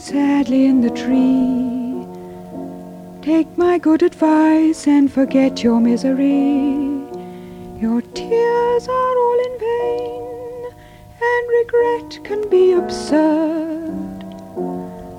sadly in the tree. Take my good advice and forget your misery. Your tears are all in vain, and regret can be absurd.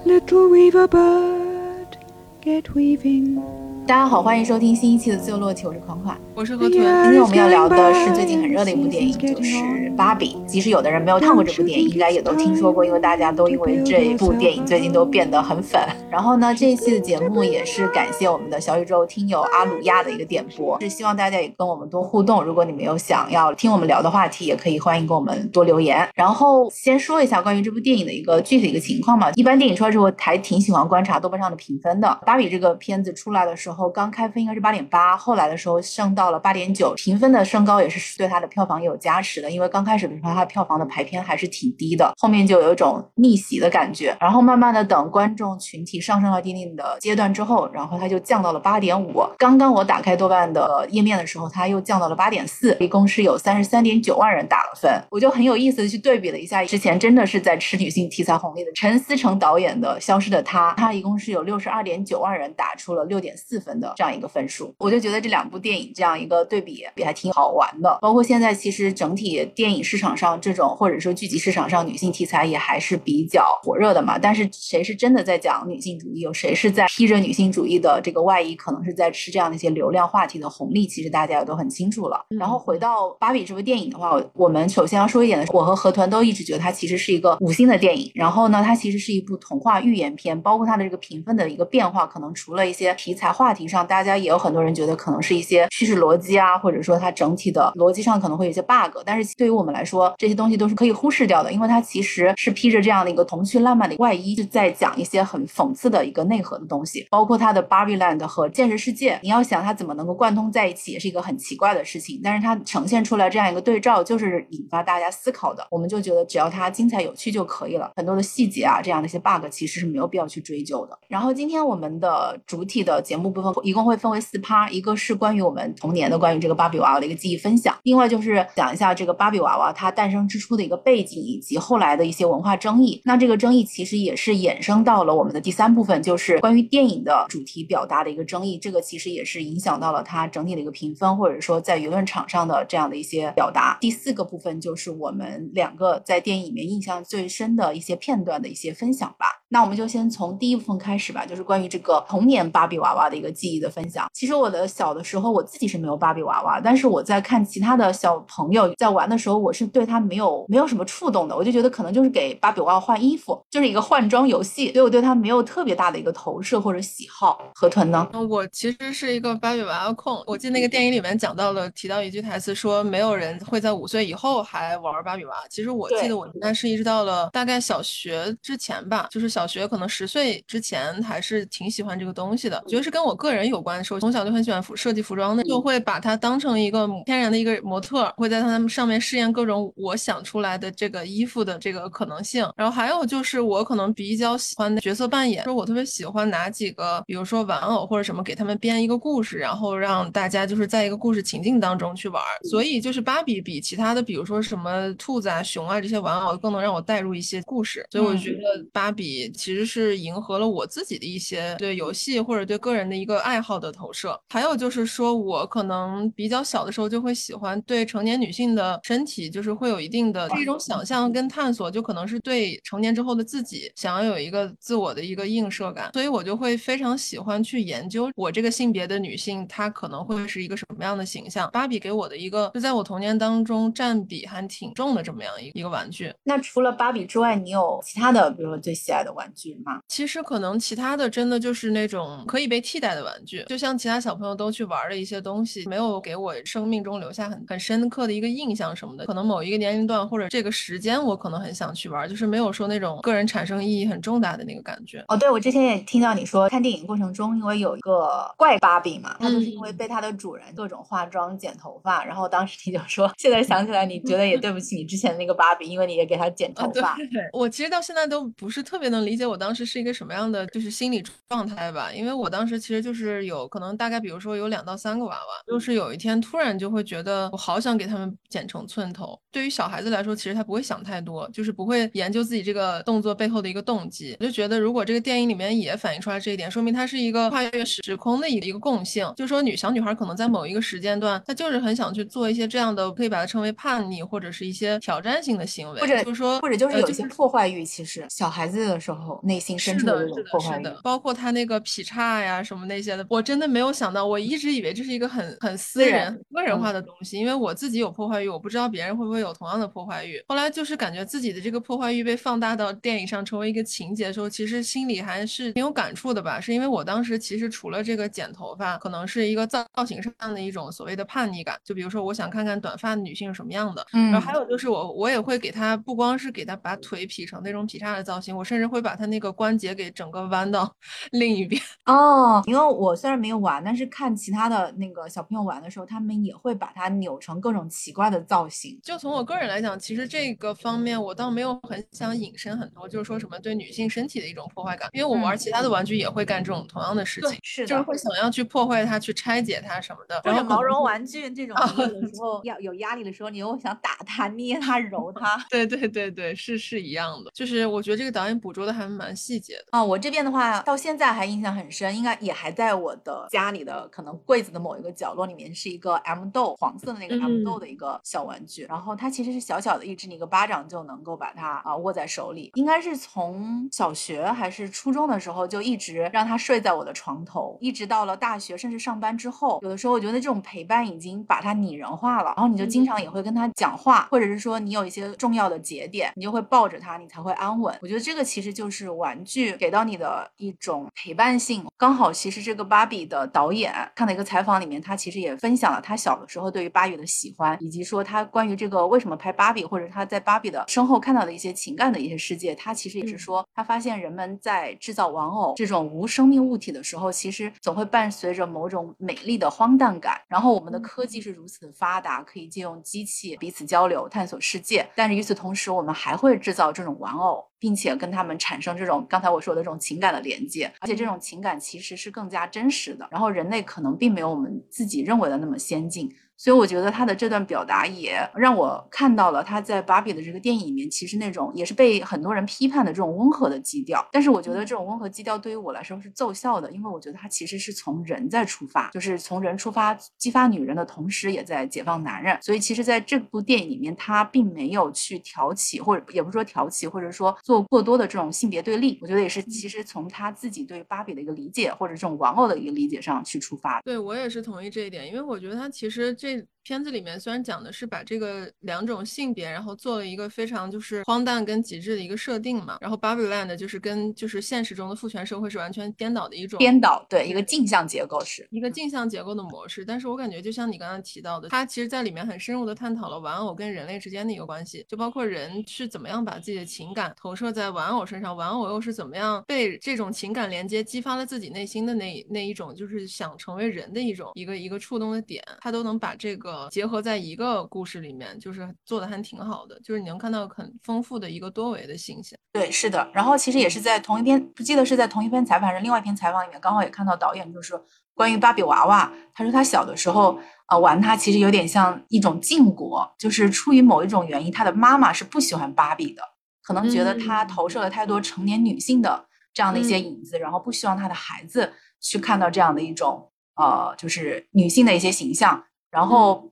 Little weaver bird, get weaving. 大家好，欢迎收听新一期的自由落体，我是款款。我是河豚。今天我们要聊的是最近很热的一部电影，就是《芭比》。即使有的人没有看过这部电影，应该也都听说过，因为大家都因为这部电影最近都变得很粉。然后呢，这一期的节目也是感谢我们的小宇宙听友阿鲁亚的一个点播，是希望大家也跟我们多互动。如果你们有想要听我们聊的话题，也可以欢迎跟我们多留言。然后先说一下关于这部电影的一个具体的一个情况嘛。一般电影出来之后，还挺喜欢观察豆瓣上的评分的。《芭比》这个片子出来的时候，刚开分应该是八点八，后来的时候升到了八点九，评分的升高也是对它的票房有加持的。因为刚开始的时候，它票房的排片还是挺低的，后面就有一种逆袭的感觉。然后慢慢的等观众群体上升到一定的阶段之后，然后它就降到了八点五。刚刚我打开豆瓣的页面的时候，它又降到了八点四，一共是有三十三点九万人打了分。我就很有意思的去对比了一下，之前真的是在吃女性题材红利的陈思诚导演的《消失的她》，它一共是有六十二点九万人打出了六点四分的这样一个分数。我就觉得这两部电影这样一个对比也还挺好玩的。包括现在其实整体电影市场上这种或者说剧集市场上女性题材也还是比较火热的嘛。但是谁是真的在讲女性主义，有谁是在披着女性主义的这个外衣，可能是在吃这样的一些流量话题的红利，其实大家也都很清楚了。然后回到《芭比》这部电影的话，我们首先要说一点的是，我和何团都一直觉得它其实是一个五星的电影。然后呢，它其实是一部童话寓言片，包括它的这个评分的一个变化，可能除了一些题材话题上，大家也有很多人觉得可能是一些叙事逻辑啊，或者说它整体的逻辑上可能会有些 bug。但是对于我们来说，这些东西都是可以忽视掉的，因为它其实是披着这样的一个童趣烂漫的外衣，是在讲一些很讽刺的一个内核的东西，包括它的 Barbie Land 和现实世界。你要想它怎么能够贯通在一起，也是一个很奇怪的事情。但是它呈现出来这样一个对照，就是引发大家思考的。我们就觉得只要它精彩有趣就可以了，很多的细节啊，这样的一些 bug 其实是没有必要去追究的。然后今天我们的主体的节目部一共会分为四趴，一个是关于我们童年的关于这个芭比娃娃的一个记忆分享，另外就是讲一下这个芭比娃娃它诞生之初的一个背景以及后来的一些文化争议。那这个争议其实也是衍生到了我们的第三部分，就是关于电影的主题表达的一个争议。这个其实也是影响到了它整体的一个评分，或者说在舆论场上的这样的一些表达。第四个部分就是我们两个在电影里面印象最深的一些片段的一些分享吧。那我们就先从第一部分开始吧，就是关于这个童年芭比娃娃的一个记忆的分享。其实我的小的时候，我自己是没有芭比娃娃，但是我在看其他的小朋友在玩的时候，我是对他没有没有什么触动的。我就觉得可能就是给芭比娃娃换衣服，就是一个换装游戏，所以我对他没有特别大的一个投射或者喜好。河豚呢？嗯我其实是一个芭比娃娃控。我记得那个电影里面讲到了，提到一句台词说，没有人会在五岁以后还玩芭比娃娃。其实我记得我应该是一直到了大概小学之前吧，就是小学可能十岁之前还是挺喜欢这个东西的。我觉得是跟我个人有关，是我从小就很喜欢服设计服装的，就会把它当成一个天然的一个模特儿，会在他们上面试验各种我想出来的这个衣服的这个可能性。然后还有就是我可能比较喜欢的角色扮演，说我特别喜欢拿几个，比如说玩偶或者什么，给他们编一个故事，然后让大家就是在一个故事情境当中去玩儿。所以就是芭比比其他的，比如说什么兔子啊、熊啊这些玩偶，更能让我带入一些故事。所以我觉得芭比其实是迎合了我自己的一些对游戏或者对个人的一个爱好的投射。还有就是说我可能比较小的时候就会喜欢对成年女性的身体，就是会有一定的这种想象跟探索，就可能是对成年之后的自己想要有一个自我的一个映射感，所以我就会非常喜欢去研究我这个性别的女性，她可能会是一个什么样的形象。芭比给我的一个就在我童年当中占比还挺重的这么样一一个玩具。那除了芭比之外，你有其他的，比如说最喜爱的玩具吗？其实可能其他的真的就是那种可以被替代的玩具，就像其他小朋友都去玩的一些东西，没有给我生命中留下很很深刻的一个印象什么的。可能某一个年龄段或者这个时间，我可能很想去玩，就是没有说那种个人产生意义很重大的那个感觉。哦，对，我之前也听到你说，看电影过程中，因为有一个怪芭比嘛，它就是因为被它的主人各种化妆、剪头发，然后当时你就说，现在想起来，你觉得也对不起你之前的那个芭比，因为你也给它剪头发。，我其实到现在都不是特别能理理解我当时是一个什么样的就是心理状态吧，因为我当时其实就是有可能大概比如说有两到三个娃娃，就是有一天突然就会觉得我好想给他们剪成寸头。对于小孩子来说，其实他不会想太多，就是不会研究自己这个动作背后的一个动机。我就觉得如果这个电影里面也反映出来这一点，说明它是一个跨越时空的一个一个共性，就是说女小女孩可能在某一个时间段，她就是很想去做一些这样的，可以把它称为叛逆或者是一些挑战性的行为，或者。就是说或者就是有一些破坏欲，其实小孩子的时候内心深处的这种破坏欲，包括他那个劈叉呀什么那些的，我真的没有想到，我一直以为这是一个很很私人、个人化的东西，因为我自己有破坏欲，我不知道别人会不会有同样的破坏欲。后来就是感觉自己的这个破坏欲被放大到电影上成为一个情节的时候，其实心里还是挺有感触的吧。是因为我当时其实除了这个剪头发，可能是一个造型上的一种所谓的叛逆感，就比如说我想看看短发的女性是什么样的，嗯，然后还有就是我我也会给她不光是给她把腿劈成那种劈叉的造型，我甚至会把她那个关节给整个弯到 另一边。哦，因为我虽然没有玩，但是看其他的那个小朋友玩的时候，他们也会把它扭成各种奇怪的造型。就从我个人来讲，其实这个方面我倒没有很想引申很多，就是说什么对女性身体的一种破坏感，因为我玩其他的玩具也会干这种同样的事情，是就是会想要去破坏它、去拆解它什么的。或者毛绒玩具这种，有的时候 要有压力的时候，你又想打它、捏它、揉 它。对对对对，是是一样的。就是我觉得这个导演捕捉的还蛮细节的啊。我这边的话，到现在还印象很深，应该也还在我的家里的可能柜子的某一个角落里面，是一个 M 豆黄色的那个 M 豆的一个小玩具。然后它其实是小小的一只，你一个巴掌就能够把它啊握在手里。应该是从小学还是初中的时候就一直让它睡在我的床头，一直到了大学甚至上班之后，有的时候我觉得这种陪伴已经把它拟人化了。然后你就经常也会跟它讲话，或者是说你有一些重要的节点，你就会抱着它，你才会安稳。我觉得这个其实就是玩具给到你的一种陪伴性。刚好其实这个芭比的导演看了一个采访里面，他其实也分享了他小的时候对于芭比的喜欢，以及说他关于这个为什么拍芭比，或者他在芭比的身后看到的一些情感的一些世界。他其实也是说，他发现人们在制造玩偶这种无生命物体的时候，其实总会伴随着某种美丽的荒诞感。然后我们的科技是如此的发达，可以借用机器彼此交流、探索世界，但是与此同时，我们还会制造这种玩偶。并且跟他们产生这种刚才我说的这种情感的连接，而且这种情感其实是更加真实的。然后人类可能并没有我们自己认为的那么先进。所以我觉得他的这段表达也让我看到了他在芭比的这个电影里面，其实那种也是被很多人批判的这种温和的基调。但是我觉得这种温和基调对于我来说是奏效的，因为我觉得他其实是从人在出发，就是从人出发，激发女人的同时，也在解放男人。所以其实在这部电影里面，他并没有去挑起，或者也不是说挑起，或者说做过多的这种性别对立。我觉得也是，其实从他自己对芭比的一个理解，或者这种玩偶的一个理解上去出发。对我也是同意这一点，因为我觉得他其实这。even 片子里面虽然讲的是把这个两种性别，然后做了一个非常就是荒诞跟极致的一个设定嘛，然后 Barbie Land 就是跟就是现实中的父权社会是完全颠倒的一种颠倒，对一个镜像结构是一个镜像结构的模式。但是我感觉就像你刚刚提到的，它其实在里面很深入的探讨了玩偶跟人类之间的一个关系，就包括人是怎么样把自己的情感投射在玩偶身上，玩偶又是怎么样被这种情感连接激发了自己内心的那那一种就是想成为人的一种一个一个触动的点，它都能把这个。结合在一个故事里面，就是做的还挺好的，就是你能看到很丰富的一个多维的信息。对，是的。然后其实也是在同一篇，不记得是在同一篇采访还是另外一篇采访里面，刚好也看到导演就是关于芭比娃娃，他说他小的时候啊玩它其实有点像一种禁果，就是出于某一种原因，他的妈妈是不喜欢芭比的，可能觉得他投射了太多成年女性的这样的一些影子，然后不希望他的孩子去看到这样的一种呃，就是女性的一些形象。然后，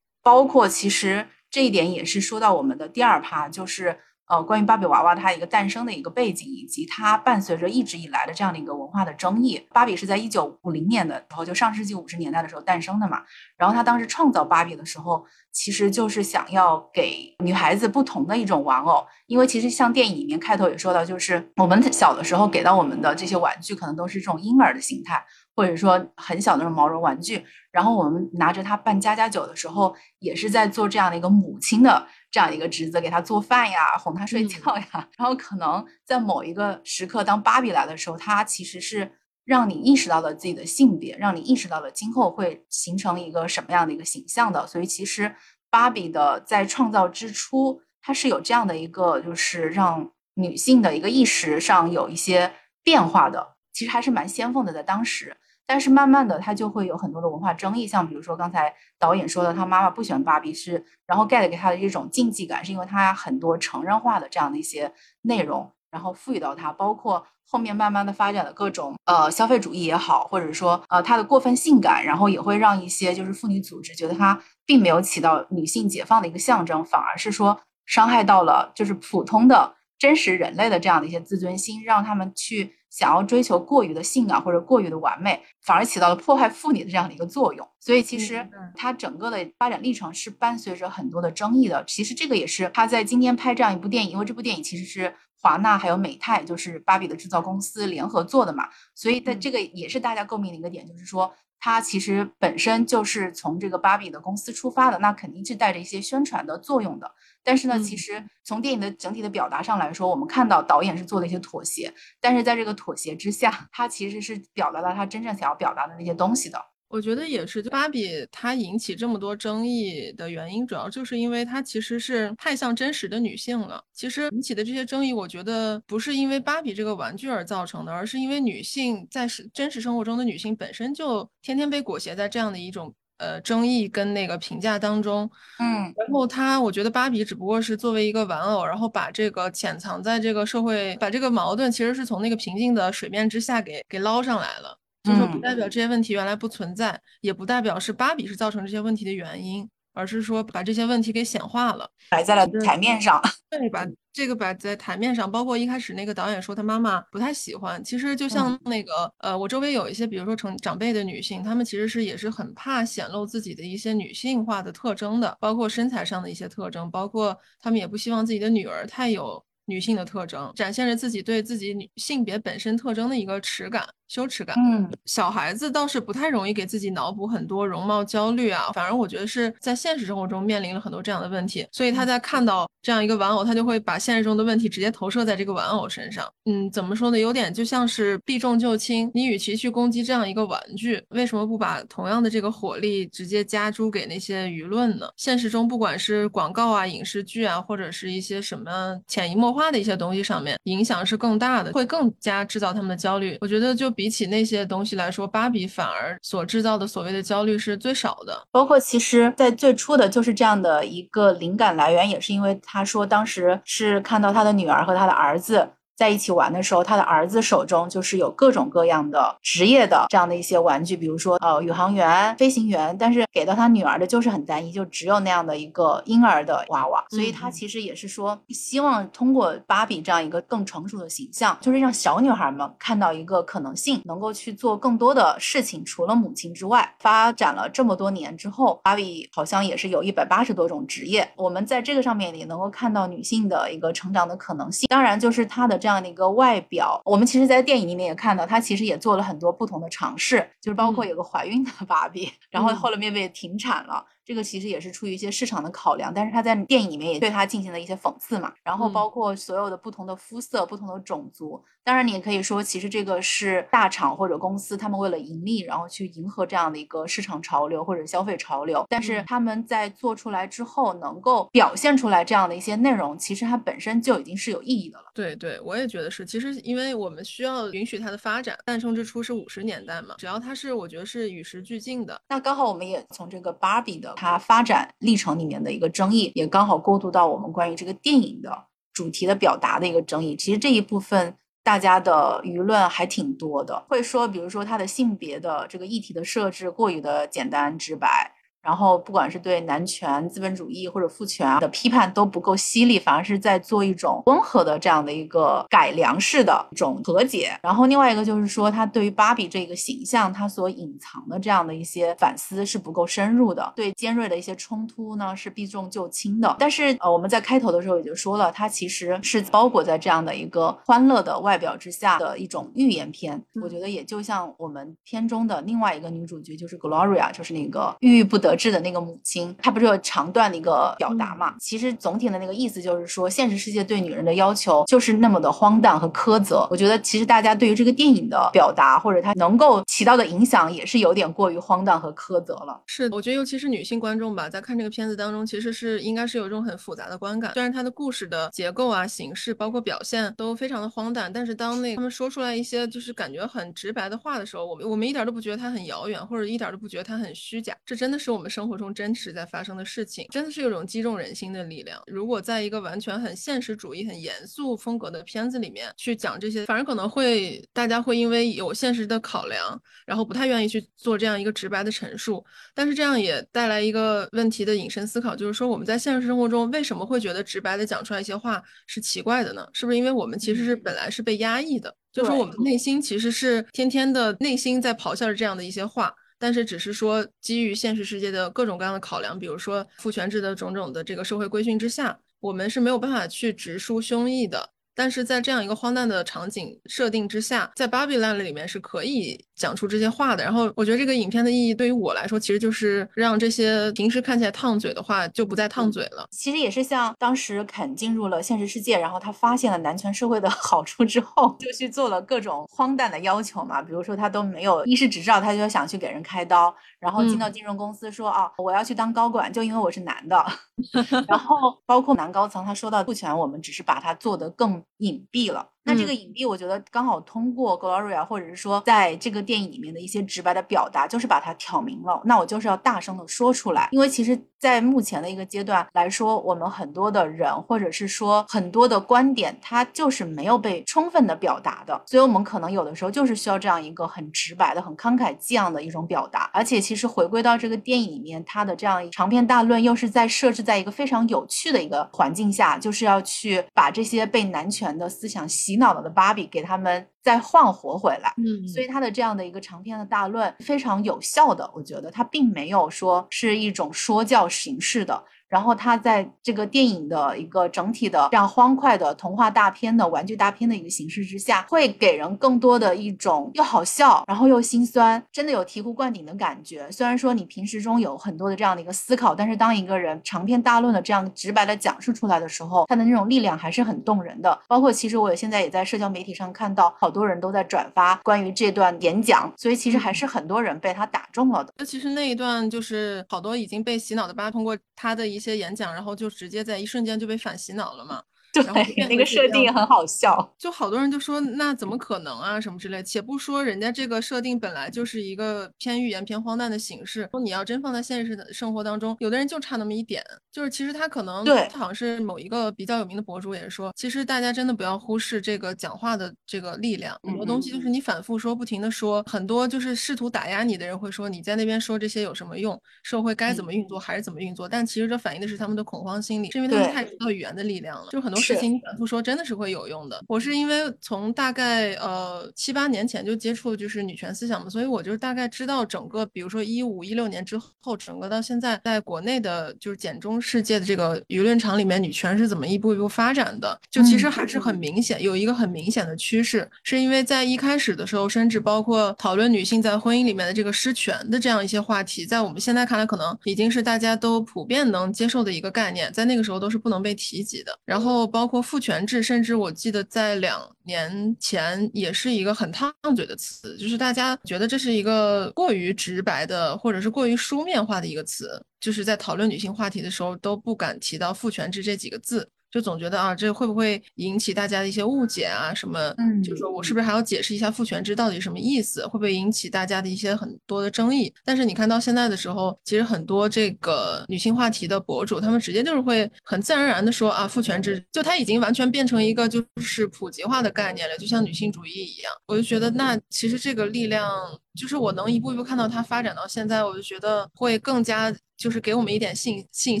包括其实这一点也是说到我们的第二趴，就是呃，关于芭比娃娃它一个诞生的一个背景，以及它伴随着一直以来的这样的一个文化的争议。芭比是在一九五零年的时候，就上世纪五十年代的时候诞生的嘛。然后他当时创造芭比的时候，其实就是想要给女孩子不同的一种玩偶，因为其实像电影里面开头也说到，就是我们小的时候给到我们的这些玩具，可能都是这种婴儿的形态。或者说很小的那种毛绒玩具，然后我们拿着它办家家酒的时候，也是在做这样的一个母亲的这样一个职责，给他做饭呀，哄他睡觉呀。然后可能在某一个时刻，当芭比来的时候，它其实是让你意识到了自己的性别，让你意识到了今后会形成一个什么样的一个形象的。所以其实芭比的在创造之初，它是有这样的一个，就是让女性的一个意识上有一些变化的，其实还是蛮先锋的，在当时。但是慢慢的，他就会有很多的文化争议，像比如说刚才导演说的，他妈妈不喜欢芭比是，然后 get 给他的一种禁忌感，是因为他很多成人化的这样的一些内容，然后赋予到他，包括后面慢慢的发展的各种呃消费主义也好，或者说呃他的过分性感，然后也会让一些就是妇女组织觉得他并没有起到女性解放的一个象征，反而是说伤害到了就是普通的真实人类的这样的一些自尊心，让他们去。想要追求过于的性感或者过于的完美，反而起到了破坏妇女的这样的一个作用。所以其实它整个的发展历程是伴随着很多的争议的。其实这个也是他在今天拍这样一部电影，因为这部电影其实是华纳还有美泰，就是芭比的制造公司联合做的嘛。所以在这个也是大家诟病的一个点，就是说它其实本身就是从这个芭比的公司出发的，那肯定是带着一些宣传的作用的。但是呢，其实从电影的整体的表达上来说，我们看到导演是做了一些妥协，但是在这个妥协之下，他其实是表达了他真正想要表达的那些东西的。我觉得也是，就芭比它引起这么多争议的原因，主要就是因为它其实是太像真实的女性了。其实引起的这些争议，我觉得不是因为芭比这个玩具而造成的，而是因为女性在是真实生活中的女性本身就天天被裹挟在这样的一种。呃，争议跟那个评价当中，嗯，然后他，我觉得芭比只不过是作为一个玩偶，然后把这个潜藏在这个社会，把这个矛盾其实是从那个平静的水面之下给给捞上来了，就是说不代表这些问题原来不存在，也不代表是芭比是造成这些问题的原因。而是说把这些问题给显化了，摆在了台面上。对，把这个摆在台面上，包括一开始那个导演说他妈妈不太喜欢，其实就像那个呃，我周围有一些，比如说成长辈的女性，她们其实是也是很怕显露自己的一些女性化的特征的，包括身材上的一些特征，包括她们也不希望自己的女儿太有女性的特征，展现着自己对自己女性别本身特征的一个耻感。羞耻感，嗯，小孩子倒是不太容易给自己脑补很多容貌焦虑啊，反而我觉得是在现实生活中面临了很多这样的问题，所以他在看到这样一个玩偶，他就会把现实中的问题直接投射在这个玩偶身上。嗯，怎么说呢？有点就像是避重就轻，你与其去攻击这样一个玩具，为什么不把同样的这个火力直接加诸给那些舆论呢？现实中不管是广告啊、影视剧啊，或者是一些什么潜移默化的一些东西上面，影响是更大的，会更加制造他们的焦虑。我觉得就。比起那些东西来说，芭比反而所制造的所谓的焦虑是最少的。包括其实，在最初的就是这样的一个灵感来源，也是因为他说当时是看到他的女儿和他的儿子。在一起玩的时候，他的儿子手中就是有各种各样的职业的这样的一些玩具，比如说呃宇航员、飞行员，但是给到他女儿的就是很单一，就只有那样的一个婴儿的娃娃。所以他其实也是说，希望通过芭比这样一个更成熟的形象，就是让小女孩们看到一个可能性，能够去做更多的事情，除了母亲之外。发展了这么多年之后，芭比好像也是有一百八十多种职业。我们在这个上面也能够看到女性的一个成长的可能性。当然，就是她的。这样的一个外表，我们其实，在电影里面也看到，她其实也做了很多不同的尝试，就是包括有个怀孕的芭比，然后后来面被停产了。这个其实也是出于一些市场的考量，但是他在电影里面也对他进行了一些讽刺嘛。然后包括所有的不同的肤色、不同的种族，当然你也可以说，其实这个是大厂或者公司他们为了盈利，然后去迎合这样的一个市场潮流或者消费潮流。但是他们在做出来之后，能够表现出来这样的一些内容，其实它本身就已经是有意义的了。对对，我也觉得是。其实因为我们需要允许它的发展，诞生之初是五十年代嘛，只要它是，我觉得是与时俱进的。那刚好我们也从这个芭比的。它发展历程里面的一个争议，也刚好过渡到我们关于这个电影的主题的表达的一个争议。其实这一部分大家的舆论还挺多的，会说，比如说他的性别的这个议题的设置过于的简单直白。然后，不管是对男权、资本主义或者父权的批判都不够犀利，反而是在做一种温和的这样的一个改良式的一种和解。然后，另外一个就是说，他对于芭比这个形象，他所隐藏的这样的一些反思是不够深入的，对尖锐的一些冲突呢是避重就轻的。但是，呃，我们在开头的时候也就说了，它其实是包裹在这样的一个欢乐的外表之下的一种寓言片。我觉得也就像我们片中的另外一个女主角，就是 Gloria，就是那个郁郁不得。质的那个母亲，她不是有长段的一个表达嘛？其实总体的那个意思就是说，现实世界对女人的要求就是那么的荒诞和苛责。我觉得其实大家对于这个电影的表达，或者它能够起到的影响，也是有点过于荒诞和苛责了。是，我觉得尤其是女性观众吧，在看这个片子当中，其实是应该是有一种很复杂的观感。虽然它的故事的结构啊、形式，包括表现都非常的荒诞，但是当那他们说出来一些就是感觉很直白的话的时候，我们我们一点都不觉得它很遥远，或者一点都不觉得它很虚假。这真的是我们生活中真实在发生的事情，真的是有种击中人心的力量。如果在一个完全很现实主义、很严肃风格的片子里面去讲这些，反而可能会大家会因为有现实的考量，然后不太愿意去做这样一个直白的陈述。但是这样也带来一个问题的引申思考，就是说我们在现实生活中为什么会觉得直白的讲出来一些话是奇怪的呢？是不是因为我们其实是本来是被压抑的？就是说我们内心其实是天天的内心在咆哮着这样的一些话，但是只是说基于现实世界的各种各样的考量，比如说父权制的种种的这个社会规训之下，我们是没有办法去直抒胸臆的。但是在这样一个荒诞的场景设定之下，在《芭比 land》里面是可以讲出这些话的。然后我觉得这个影片的意义对于我来说，其实就是让这些平时看起来烫嘴的话就不再烫嘴了。其实也是像当时肯进入了现实世界，然后他发现了男权社会的 好处之后，就去做了各种荒诞的要求嘛。比如说他都没有医师执照，他就想去给人开刀，然后进到金融公司说啊，我要去当高管，就因为我是男的。然后包括男高层，他说到父权，我们只是把它做得更。隐蔽了。那这个隐蔽，我觉得刚好通过 Gloria，或者是说在这个电影里面的一些直白的表达，就是把它挑明了。那我就是要大声的说出来，因为其实，在目前的一个阶段来说，我们很多的人，或者是说很多的观点，它就是没有被充分的表达的。所以，我们可能有的时候就是需要这样一个很直白的、很慷慨激昂的一种表达。而且，其实回归到这个电影里面，它的这样长篇大论，又是在设置在一个非常有趣的一个环境下，就是要去把这些被男权的思想洗脑了的芭比给他们再焕活回来，嗯，所以他的这样的一个长篇的大论非常有效的，我觉得他并没有说是一种说教形式的。然后他在这个电影的一个整体的这样欢快的童话大片的玩具大片的一个形式之下，会给人更多的一种又好笑，然后又心酸，真的有醍醐灌顶的感觉。虽然说你平时中有很多的这样的一个思考，但是当一个人长篇大论的这样直白的讲述出来的时候，他的那种力量还是很动人的。包括其实我现在也在社交媒体上看到好多人都在转发关于这段演讲，所以其实还是很多人被他打中了的。那其实那一段就是好多已经被洗脑的八通过他的一些演讲，然后就直接在一瞬间就被反洗脑了嘛。对，那个设定很好笑，就好多人就说那怎么可能啊什么之类。且不说人家这个设定本来就是一个偏寓言偏荒诞的形式，说你要真放在现实的生活当中，有的人就差那么一点，就是其实他可能对，他好像是某一个比较有名的博主也是说，其实大家真的不要忽视这个讲话的这个力量，很多东西就是你反复说，不停的说，很多就是试图打压你的人会说你在那边说这些有什么用？社会该怎么运作还是怎么运作？但其实这反映的是他们的恐慌心理，是因为他们太知道语言的力量了，就很多。事情你反复说，真的是会有用的。我是因为从大概呃七八年前就接触就是女权思想嘛，所以我就大概知道整个，比如说一五一六年之后，整个到现在，在国内的就是简中世界的这个舆论场里面，女权是怎么一步一步发展的？就其实还是很明显，有一个很明显的趋势，是因为在一开始的时候，甚至包括讨论女性在婚姻里面的这个失权的这样一些话题，在我们现在看来，可能已经是大家都普遍能接受的一个概念，在那个时候都是不能被提及的。然后包括父权制，甚至我记得在两年前也是一个很烫嘴的词，就是大家觉得这是一个过于直白的，或者是过于书面化的一个词，就是在讨论女性话题的时候都不敢提到父权制这几个字。就总觉得啊，这会不会引起大家的一些误解啊？什么？嗯，就说我是不是还要解释一下父权制到底什么意思？会不会引起大家的一些很多的争议？但是你看到现在的时候，其实很多这个女性话题的博主，他们直接就是会很自然而然的说啊，父权制就它已经完全变成一个就是普及化的概念了，就像女性主义一样。我就觉得那其实这个力量，就是我能一步一步看到它发展到现在，我就觉得会更加。就是给我们一点信信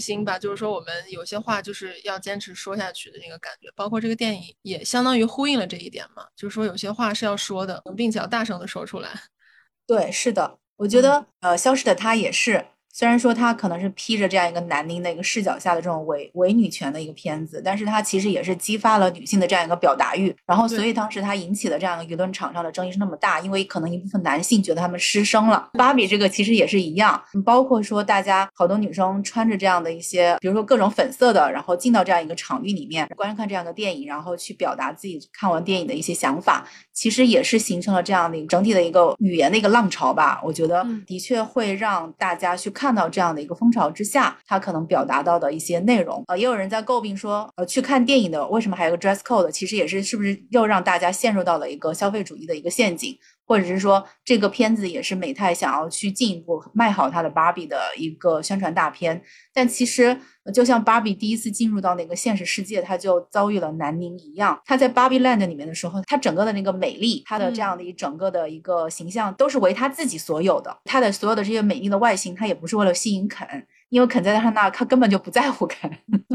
心吧，就是说我们有些话就是要坚持说下去的那个感觉，包括这个电影也相当于呼应了这一点嘛，就是说有些话是要说的，并且要大声的说出来。对，是的，我觉得呃，消失的他也是。虽然说它可能是披着这样一个男凝的一个视角下的这种伪伪女权的一个片子，但是它其实也是激发了女性的这样一个表达欲。然后，所以当时它引起的这样一个舆论场上的争议是那么大，因为可能一部分男性觉得他们失声了。芭比这个其实也是一样，包括说大家好多女生穿着这样的一些，比如说各种粉色的，然后进到这样一个场域里面观看这样的电影，然后去表达自己看完电影的一些想法，其实也是形成了这样的整体的一个语言的一个浪潮吧。我觉得的确会让大家去看看到这样的一个风潮之下，他可能表达到的一些内容。呃，也有人在诟病说，呃，去看电影的为什么还有个 dress code？其实也是是不是又让大家陷入到了一个消费主义的一个陷阱？或者是说，这个片子也是美泰想要去进一步卖好它的芭比的一个宣传大片，但其实就像芭比第一次进入到那个现实世界，它就遭遇了南宁一样。它在芭比 land 里面的时候，它整个的那个美丽，它的这样的一整个的一个形象都是为它自己所有的。它的所有的这些美丽的外形，它也不是为了吸引肯，因为肯在他那，他根本就不在乎肯。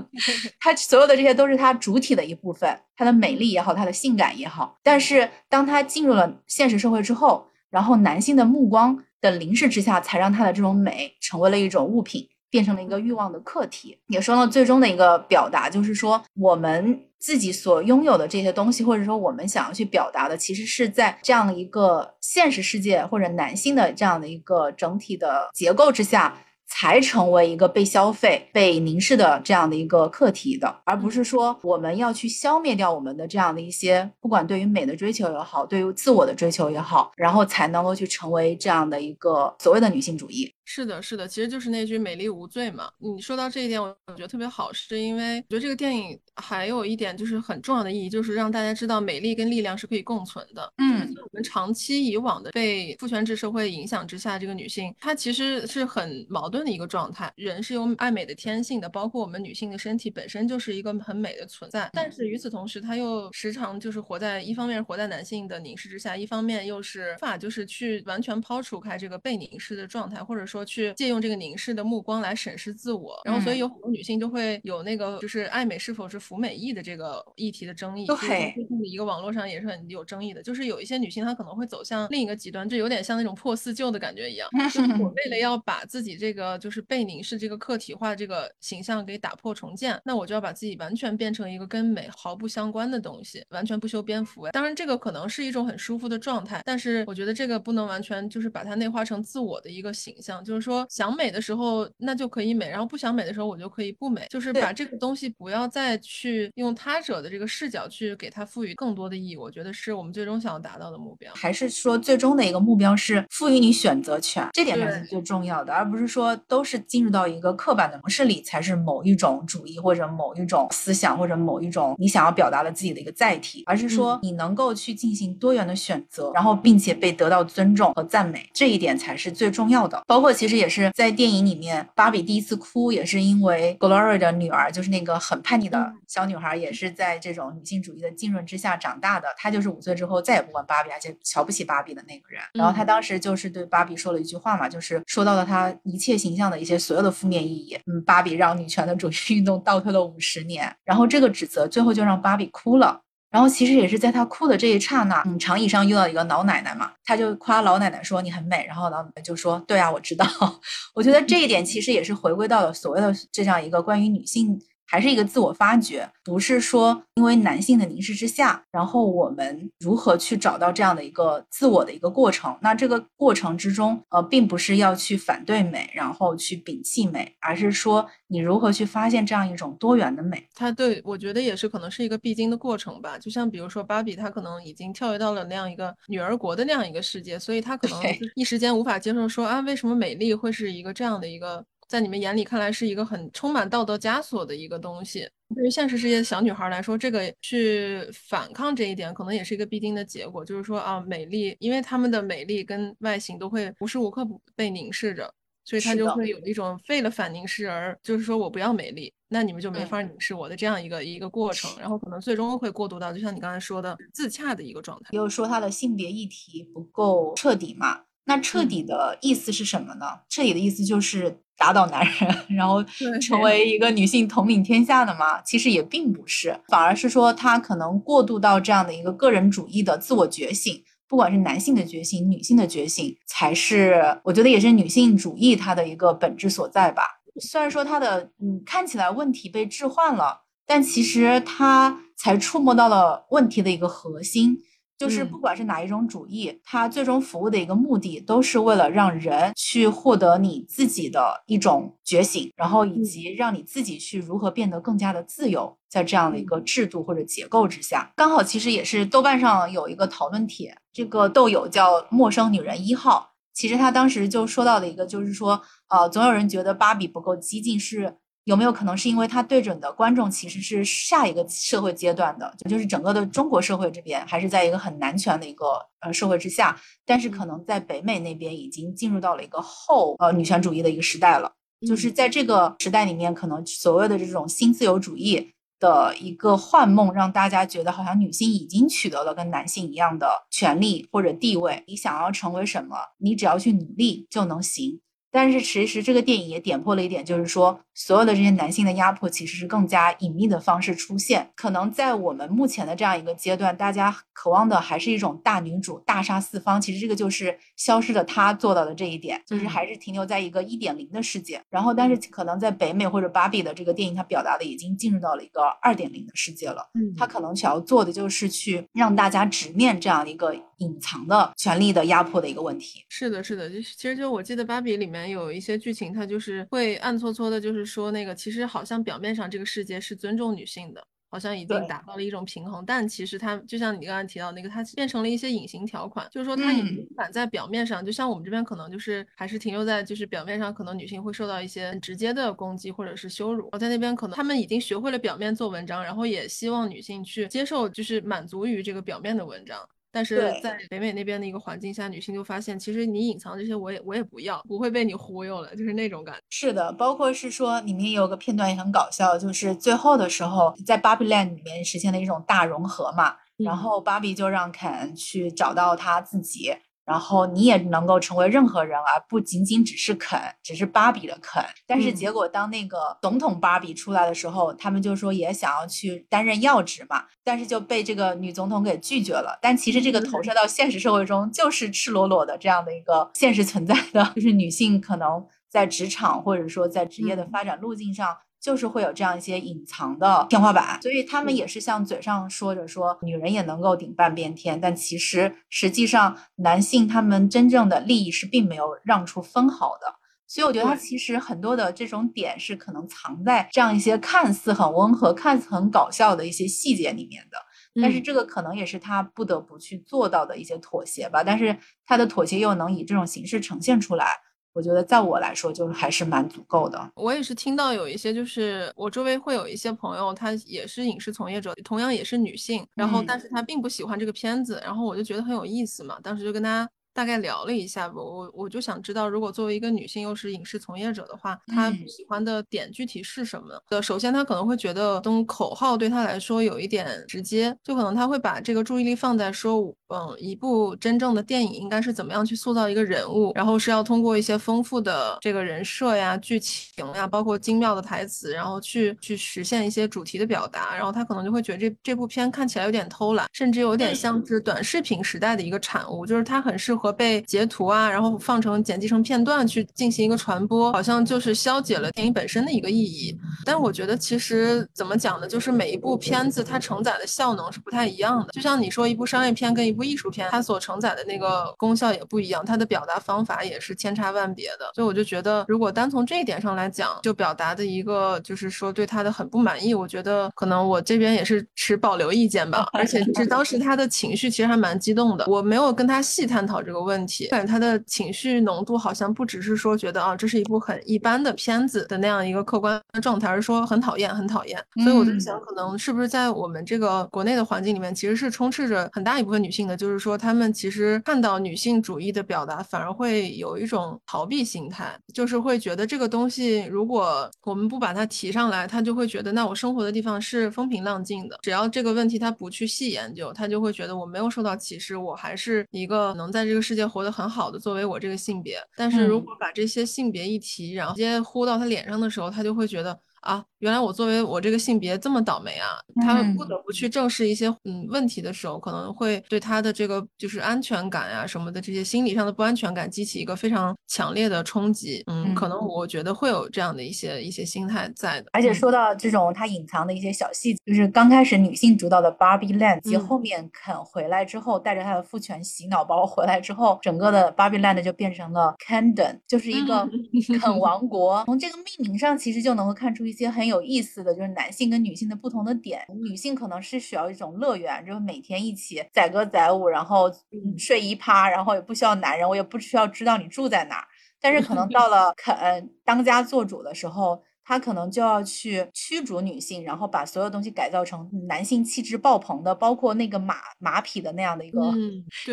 他所有的这些都是他主体的一部分，他的美丽也好，他的性感也好。但是当他进入了现实社会之后，然后男性的目光的凝视之下，才让他的这种美成为了一种物品，变成了一个欲望的客体。也说到最终的一个表达，就是说我们自己所拥有的这些东西，或者说我们想要去表达的，其实是在这样一个现实世界或者男性的这样的一个整体的结构之下。才成为一个被消费、被凝视的这样的一个课题的，而不是说我们要去消灭掉我们的这样的一些，不管对于美的追求也好，对于自我的追求也好，然后才能够去成为这样的一个所谓的女性主义。是的，是的，其实就是那句“美丽无罪”嘛。你说到这一点，我我觉得特别好，是因为我觉得这个电影还有一点就是很重要的意义，就是让大家知道美丽跟力量是可以共存的。嗯，我们长期以往的被父权制社会影响之下，这个女性她其实是很矛盾的一个状态。人是有爱美的天性的，包括我们女性的身体本身就是一个很美的存在。但是与此同时，她又时常就是活在一方面活在男性的凝视之下，一方面又是无法就是去完全抛除开这个被凝视的状态，或者说。去借用这个凝视的目光来审视自我，然后所以有很多女性就会有那个就是爱美是否是服美役的这个议题的争议。对，最近的一个网络上也是很有争议的，就是有一些女性她可能会走向另一个极端，就有点像那种破四旧的感觉一样。我为了要把自己这个就是被凝视这个客体化这个形象给打破重建，那我就要把自己完全变成一个跟美毫不相关的东西，完全不修边幅。当然这个可能是一种很舒服的状态，但是我觉得这个不能完全就是把它内化成自我的一个形象。就是说想美的时候，那就可以美；然后不想美的时候，我就可以不美。就是把这个东西不要再去用他者的这个视角去给它赋予更多的意义。我觉得是我们最终想要达到的目标。还是说最终的一个目标是赋予你选择权，这点才是最重要的，而不是说都是进入到一个刻板的模式里才是某一种主义或者某一种思想或者某一种你想要表达的自己的一个载体，而是说你能够去进行多元的选择，然后并且被得到尊重和赞美，这一点才是最重要的。包括其实也是。在电影里面，芭比第一次哭也是因为 Gloria 的女儿，就是那个很叛逆的小女孩，也是在这种女性主义的浸润之下长大的。她就是五岁之后再也不管芭比，而且瞧不起芭比的那个人。然后她当时就是对芭比说了一句话嘛，就是说到了她一切形象的一些所有的负面意义。嗯，芭比让女权的主义运动倒退了五十年。然后这个指责最后就让芭比哭了。然后其实也是在他哭的这一刹那，嗯，长椅上遇到一个老奶奶嘛，他就夸老奶奶说你很美，然后老奶奶就说对啊，我知道。我觉得这一点其实也是回归到了所谓的这样一个关于女性。还是一个自我发掘，不是说因为男性的凝视之下，然后我们如何去找到这样的一个自我的一个过程。那这个过程之中，呃，并不是要去反对美，然后去摒弃美，而是说你如何去发现这样一种多元的美。它对我觉得也是可能是一个必经的过程吧。就像比如说芭比，她可能已经跳跃到了那样一个女儿国的那样一个世界，所以她可能一时间无法接受说啊，为什么美丽会是一个这样的一个。在你们眼里看来是一个很充满道德枷锁的一个东西，对于现实世界的小女孩来说，这个去反抗这一点，可能也是一个必经的结果。就是说啊，美丽，因为她们的美丽跟外形都会无时无刻不被凝视着，所以她就会有一种为了反凝视而就是说我不要美丽，那你们就没法凝视我的这样一个一个过程，然后可能最终会过渡到就像你刚才说的自洽的一个状态。又说她的性别议题不够彻底嘛？那彻底的意思是什么呢？彻底的意思就是。打倒男人，然后成为一个女性统领天下的吗？其实也并不是，反而是说他可能过渡到这样的一个个人主义的自我觉醒，不管是男性的觉醒，女性的觉醒，才是我觉得也是女性主义它的一个本质所在吧。虽然说它的嗯看起来问题被置换了，但其实它才触摸到了问题的一个核心。就是不管是哪一种主义，它最终服务的一个目的，都是为了让人去获得你自己的一种觉醒，然后以及让你自己去如何变得更加的自由，在这样的一个制度或者结构之下，刚好其实也是豆瓣上有一个讨论帖，这个豆友叫陌生女人一号，其实他当时就说到的一个就是说，呃，总有人觉得芭比不够激进是。有没有可能是因为它对准的观众其实是下一个社会阶段的，就是整个的中国社会这边还是在一个很男权的一个呃社会之下，但是可能在北美那边已经进入到了一个后呃女权主义的一个时代了。就是在这个时代里面，可能所谓的这种新自由主义的一个幻梦，让大家觉得好像女性已经取得了跟男性一样的权利或者地位。你想要成为什么，你只要去努力就能行。但是其实这个电影也点破了一点，就是说所有的这些男性的压迫其实是更加隐秘的方式出现。可能在我们目前的这样一个阶段，大家渴望的还是一种大女主大杀四方。其实这个就是消失的她做到的这一点，就是还是停留在一个一点零的世界。然后，但是可能在北美或者芭比的这个电影，它表达的已经进入到了一个二点零的世界了。嗯，它可能想要做的就是去让大家直面这样一个隐藏的权力的压迫的一个问题。是的，是的，就其实就我记得芭比里面。有一些剧情，它就是会暗搓搓的，就是说那个其实好像表面上这个世界是尊重女性的，好像已经达到了一种平衡，但其实它就像你刚才提到那个，它变成了一些隐形条款，就是说它也不敢在表面上，就像我们这边可能就是还是停留在就是表面上，可能女性会受到一些直接的攻击或者是羞辱，我在那边可能他们已经学会了表面做文章，然后也希望女性去接受，就是满足于这个表面的文章。但是在北美那边的一个环境下，女性就发现，其实你隐藏这些，我也我也不要，不会被你忽悠了，就是那种感觉。是的，包括是说里面有个片段也很搞笑，就是最后的时候，在 Barbie Land 里面实现了一种大融合嘛，然后芭比就让肯去找到他自己。然后你也能够成为任何人，而不仅仅只是肯，只是芭比的肯。但是结果当那个总统芭比出来的时候，他们就说也想要去担任要职嘛，但是就被这个女总统给拒绝了。但其实这个投射到现实社会中，就是赤裸裸的这样的一个现实存在的，就是女性可能在职场或者说在职业的发展路径上。就是会有这样一些隐藏的天花板，所以他们也是像嘴上说着说女人也能够顶半边天，但其实实际上男性他们真正的利益是并没有让出分毫的。所以我觉得他其实很多的这种点是可能藏在这样一些看似很温和、看似很搞笑的一些细节里面的。但是这个可能也是他不得不去做到的一些妥协吧。但是他的妥协又能以这种形式呈现出来。我觉得在我来说，就是还是蛮足够的。我也是听到有一些，就是我周围会有一些朋友，她也是影视从业者，同样也是女性，然后但是她并不喜欢这个片子，然后我就觉得很有意思嘛，当时就跟她。大概聊了一下，我我我就想知道，如果作为一个女性又是影视从业者的话，她喜欢的点具体是什么？呃，首先她可能会觉得，东口号对她来说有一点直接，就可能她会把这个注意力放在说，嗯，一部真正的电影应该是怎么样去塑造一个人物，然后是要通过一些丰富的这个人设呀、剧情呀，包括精妙的台词，然后去去实现一些主题的表达，然后她可能就会觉得这这部片看起来有点偷懒，甚至有点像是短视频时代的一个产物，就是它很适合。和被截图啊，然后放成剪辑成片段去进行一个传播，好像就是消解了电影本身的一个意义。但我觉得其实怎么讲呢？就是每一部片子它承载的效能是不太一样的。就像你说一部商业片跟一部艺术片，它所承载的那个功效也不一样，它的表达方法也是千差万别的。所以我就觉得，如果单从这一点上来讲，就表达的一个就是说对他的很不满意，我觉得可能我这边也是持保留意见吧。而且是当时他的情绪其实还蛮激动的，我没有跟他细探讨这。这个问题，感觉他的情绪浓度好像不只是说觉得啊，这是一部很一般的片子的那样一个客观的状态，而是说很讨厌，很讨厌。所以我在想，可能是不是在我们这个国内的环境里面，其实是充斥着很大一部分女性的，就是说她们其实看到女性主义的表达，反而会有一种逃避心态，就是会觉得这个东西如果我们不把它提上来，她就会觉得那我生活的地方是风平浪静的，只要这个问题她不去细研究，她就会觉得我没有受到歧视，我还是一个能在这个。世界活得很好的，作为我这个性别，但是如果把这些性别一提，然后直接呼到他脸上的时候，他就会觉得啊，原来我作为我这个性别这么倒霉啊，他不得不去正视一些嗯问题的时候，可能会对他的这个就是安全感呀什么的这些心理上的不安全感激起一个非常强烈的冲击。嗯，可能我觉得会有这样的一些一些心态在的。而且说到这种他隐藏的一些小细节，就是刚开始女性主导的 Barbie Land，及后面肯回来之后，带着他的父权洗脑包回来之后，整个的 Barbie Land 就变成了 Camden，就是一个 肯王国。从这个命名上，其实就能够看出一些很有意思的就是男性跟女性的不同的点。女性可能是需要一种乐园，就是每天一起载歌载舞，然后睡一趴，然后也不需要男人，我也不需要知道你住在哪儿。但是可能 到了肯当家做主的时候。他可能就要去驱逐女性，然后把所有东西改造成男性气质爆棚的，包括那个马马匹的那样的一个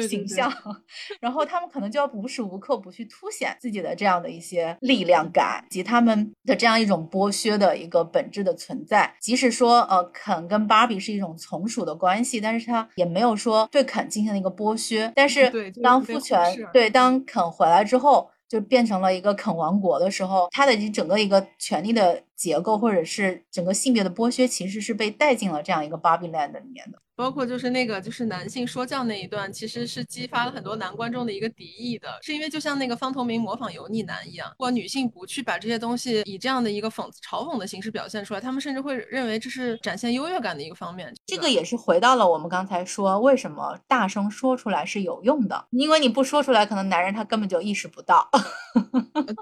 形象。然后他们可能就要无时无刻不去凸显自己的这样的一些力量感及他们的这样一种剥削的一个本质的存在。即使说呃肯跟芭比是一种从属的关系，但是他也没有说对肯进行了一个剥削。但是当父权对当肯回来之后。就变成了一个肯王国的时候，他的整个一个权力的结构，或者是整个性别的剥削，其实是被带进了这样一个 Barbie Land 里面的。包括就是那个就是男性说教那一段，其实是激发了很多男观众的一个敌意的，是因为就像那个方头明模仿油腻男一样，如果女性不去把这些东西以这样的一个讽刺嘲讽的形式表现出来，他们甚至会认为这是展现优越感的一个方面。这个也是回到了我们刚才说，为什么大声说出来是有用的？因为你不说出来，可能男人他根本就意识不到。